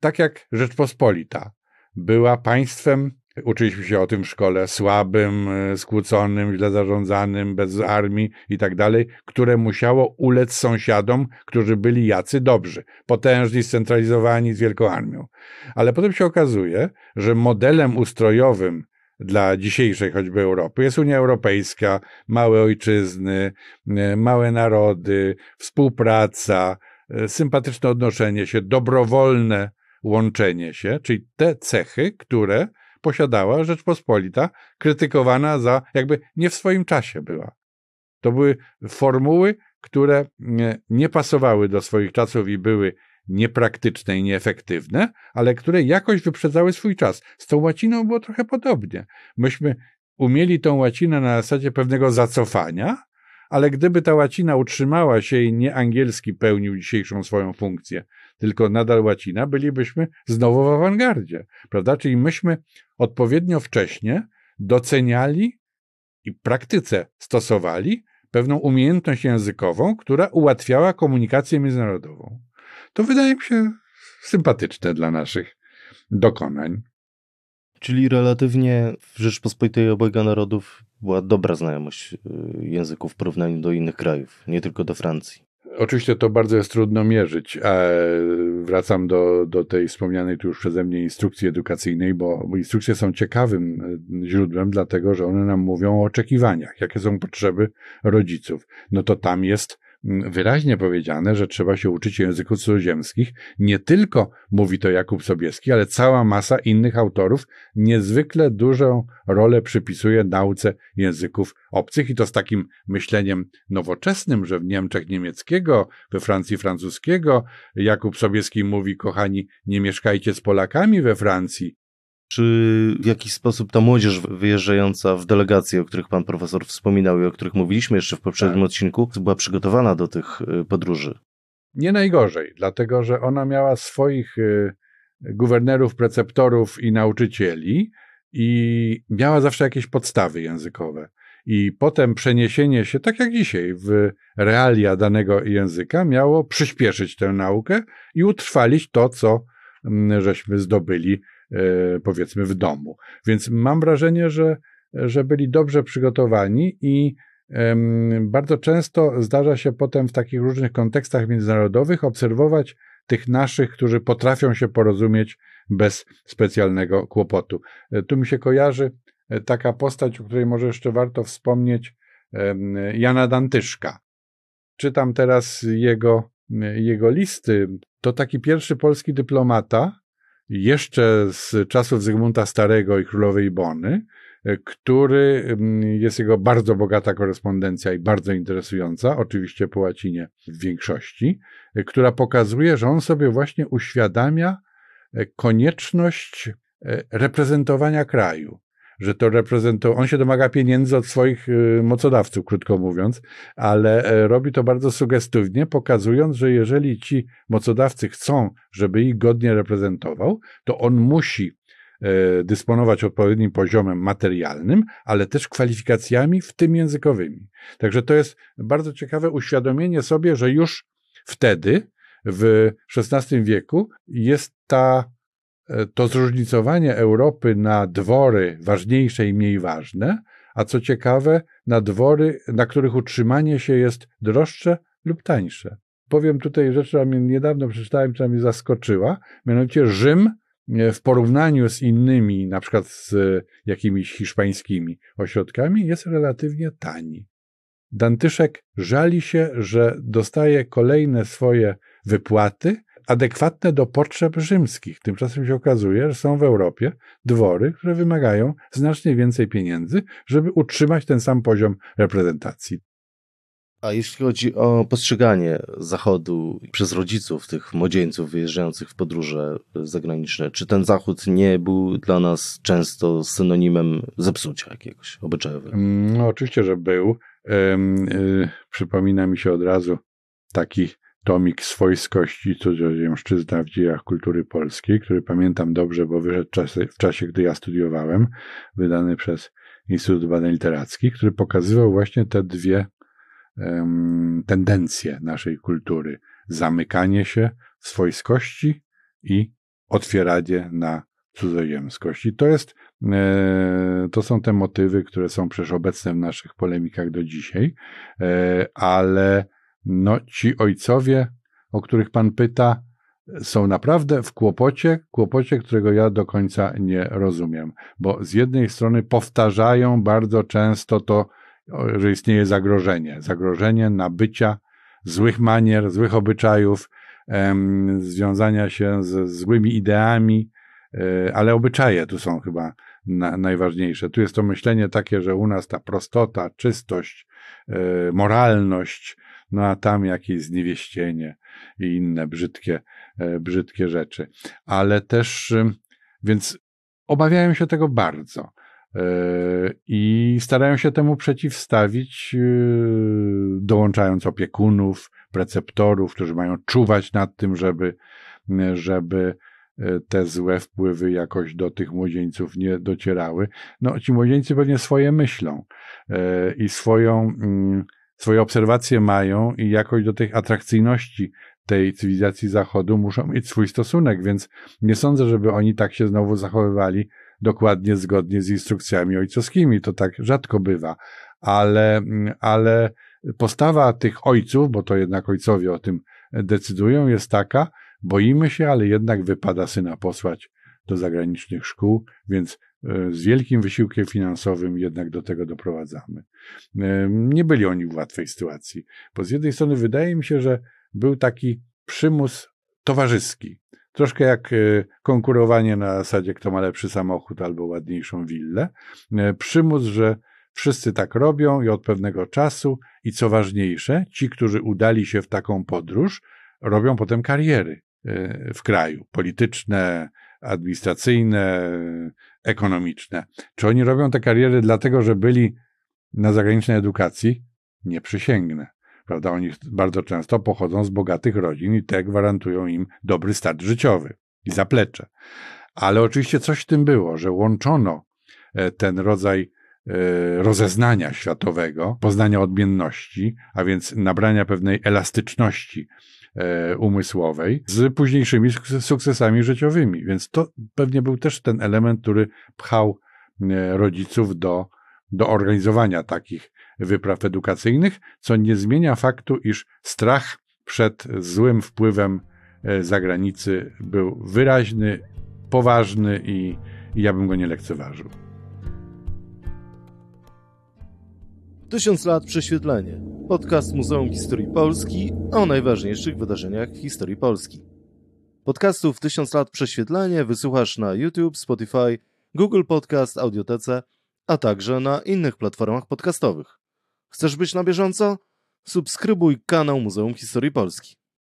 tak jak Rzeczpospolita była państwem, uczyliśmy się o tym w szkole, słabym, e, skłóconym, źle zarządzanym, bez armii i tak dalej, które musiało ulec sąsiadom, którzy byli jacy dobrzy, potężni, scentralizowani z wielką armią. Ale potem się okazuje, że modelem ustrojowym dla dzisiejszej choćby Europy jest Unia Europejska, małe ojczyzny, e, małe narody, współpraca, E, sympatyczne odnoszenie się, dobrowolne łączenie się, czyli te cechy, które posiadała Rzeczpospolita, krytykowana za jakby nie w swoim czasie była. To były formuły, które nie pasowały do swoich czasów i były niepraktyczne i nieefektywne, ale które jakoś wyprzedzały swój czas. Z tą łaciną było trochę podobnie. Myśmy umieli tą łacinę na zasadzie pewnego zacofania, ale gdyby ta łacina utrzymała się i nie angielski pełnił dzisiejszą swoją funkcję, tylko nadal łacina, bylibyśmy znowu w awangardzie, prawda? Czyli myśmy odpowiednio wcześnie doceniali i w praktyce stosowali pewną umiejętność językową, która ułatwiała komunikację międzynarodową. To wydaje mi się sympatyczne dla naszych dokonań. Czyli relatywnie w Rzeczpospolitej obojga narodów była dobra znajomość y, języków w porównaniu do innych krajów, nie tylko do Francji. Oczywiście to bardzo jest trudno mierzyć. Wracam do, do tej wspomnianej tu już przeze mnie instrukcji edukacyjnej, bo, bo instrukcje są ciekawym y, źródłem, dlatego że one nam mówią o oczekiwaniach, jakie są potrzeby rodziców. No to tam jest wyraźnie powiedziane, że trzeba się uczyć języków cudzoziemskich. Nie tylko mówi to Jakub Sobieski, ale cała masa innych autorów niezwykle dużą rolę przypisuje nauce języków obcych i to z takim myśleniem nowoczesnym, że w Niemczech niemieckiego, we Francji francuskiego. Jakub Sobieski mówi, kochani, nie mieszkajcie z Polakami we Francji, czy w jakiś sposób ta młodzież wyjeżdżająca w delegacje, o których pan profesor wspominał i o których mówiliśmy jeszcze w poprzednim tak. odcinku, była przygotowana do tych y, podróży? Nie najgorzej, dlatego że ona miała swoich y, guwernerów, preceptorów i nauczycieli i miała zawsze jakieś podstawy językowe. I potem przeniesienie się, tak jak dzisiaj, w realia danego języka miało przyspieszyć tę naukę i utrwalić to, co mm, żeśmy zdobyli powiedzmy w domu. Więc mam wrażenie, że, że byli dobrze przygotowani i bardzo często zdarza się potem w takich różnych kontekstach międzynarodowych obserwować tych naszych, którzy potrafią się porozumieć bez specjalnego kłopotu. E, tu mi się kojarzy e, taka postać, o której może jeszcze warto wspomnieć, Jana Dantyszka. Czytam teraz jego, jego listy. To taki pierwszy polski dyplomata, jeszcze z czasów Zygmunta Starego i królowej Bony, e, który mm, jest jego bardzo bogata korespondencja i bardzo interesująca, oczywiście po łacinie w większości, e, która pokazuje, że on sobie właśnie uświadamia e, konieczność reprezentowania kraju że to reprezentuje, on się domaga pieniędzy od swoich y, mocodawców, krótko mówiąc, ale e, robi to bardzo sugestywnie, pokazując, że jeżeli ci mocodawcy chcą, żeby ich godnie reprezentował, to on musi e, dysponować odpowiednim poziomem materialnym, ale też kwalifikacjami, w tym językowymi. Także to jest bardzo ciekawe uświadomienie sobie, że już wtedy, w XVI wieku, jest ta to zróżnicowanie Europy na dwory ważniejsze i mniej ważne, a co ciekawe, na dwory, na których utrzymanie się jest droższe lub tańsze. Powiem tutaj rzecz, która mnie niedawno przeczytałem, która mnie zaskoczyła, mianowicie Rzym e, w porównaniu z innymi, na przykład z jakimiś hiszpańskimi ośrodkami, jest relatywnie tani. Dantyszek żali się, że dostaje kolejne swoje wypłaty, adekwatne do potrzeb rzymskich. Tymczasem się okazuje, że są w Europie dwory, które wymagają znacznie więcej pieniędzy, żeby utrzymać ten sam poziom reprezentacji. A jeśli chodzi o postrzeganie Zachodu przez rodziców tych młodzieńców wyjeżdżających w podróże zagraniczne, czy ten Zachód nie był dla nas często synonimem zepsucia jakiegoś obyczajowego? Mm, no, oczywiście, że był. Yy, przypomina mi się od razu taki tomik swojskości cudzoziemszczyzna w dziejach kultury polskiej, który pamiętam dobrze, bo wyszedł w czasie, gdy ja studiowałem, wydany przez Instytut Badań Literackich, który pokazywał właśnie te dwie um, tendencje naszej kultury. Zamykanie się w swojskości i otwieranie na cudzoziemskość. I to jest, e, to są te motywy, które są przecież obecne w naszych polemikach do dzisiaj, e, ale no, ci ojcowie, o których pan pyta, są naprawdę w kłopocie, kłopocie, którego ja do końca nie rozumiem, bo z jednej strony powtarzają bardzo często to, że istnieje zagrożenie, zagrożenie nabycia złych manier, złych obyczajów, em, związania się z złymi ideami, e, ale obyczaje tu są chyba na, najważniejsze. Tu jest to myślenie takie, że u nas ta prostota, czystość, e, moralność, no a tam jakieś zniewieścienie i inne brzydkie, e, brzydkie rzeczy. Ale też, więc obawiają się tego bardzo. E, I starają się temu przeciwstawić, e, dołączając opiekunów, preceptorów, którzy mają czuwać nad tym, żeby, żeby te złe wpływy jakoś do tych młodzieńców nie docierały. No, ci młodzieńcy pewnie swoje myślą i swoją, mm, swoje obserwacje mają i jakoś do tej atrakcyjności tej cywilizacji Zachodu muszą mieć swój stosunek, więc nie sądzę, żeby oni tak się znowu zachowywali dokładnie zgodnie z instrukcjami ojcowskimi. To tak rzadko bywa, ale, mm, ale postawa tych ojców, bo to jednak ojcowie o tym decydują, jest taka, Boimy się, ale jednak wypada syna posłać do zagranicznych szkół, więc z wielkim wysiłkiem finansowym jednak do tego doprowadzamy. E, nie byli oni w łatwej sytuacji, bo z jednej strony wydaje mi się, że był taki przymus towarzyski. Troszkę jak e, konkurowanie na zasadzie, kto ma lepszy samochód albo ładniejszą willę. Przymus, że wszyscy tak robią i od pewnego czasu, i co ważniejsze, ci, którzy udali się w taką podróż, robią potem kariery w kraju, polityczne, administracyjne, ekonomiczne. Czy oni robią te kariery dlatego, że byli na zagranicznej edukacji? Nie przysięgnę. Prawda? Oni bardzo często pochodzą z bogatych rodzin i te gwarantują im dobry start życiowy i zaplecze. Ale oczywiście coś w tym było, że łączono e, ten rodzaj e, rozeznania światowego, poznania odmienności, a więc nabrania pewnej elastyczności umysłowej z późniejszymi sukcesami życiowymi. Więc to pewnie był też ten element, który pchał e, rodziców do, do organizowania takich wypraw edukacyjnych, co nie zmienia faktu, iż strach przed złym wpływem e, zagranicy był wyraźny, poważny i, i ja bym go nie lekceważył. Tysiąc lat prześwietlenie. Podcast Muzeum Historii Polski o najważniejszych wydarzeniach w historii Polski. Podcastów Tysiąc lat prześwietlenie wysłuchasz na YouTube, Spotify, Google Podcast, Audiotece, a także na innych platformach podcastowych. Chcesz być na bieżąco? Subskrybuj kanał Muzeum Historii Polski.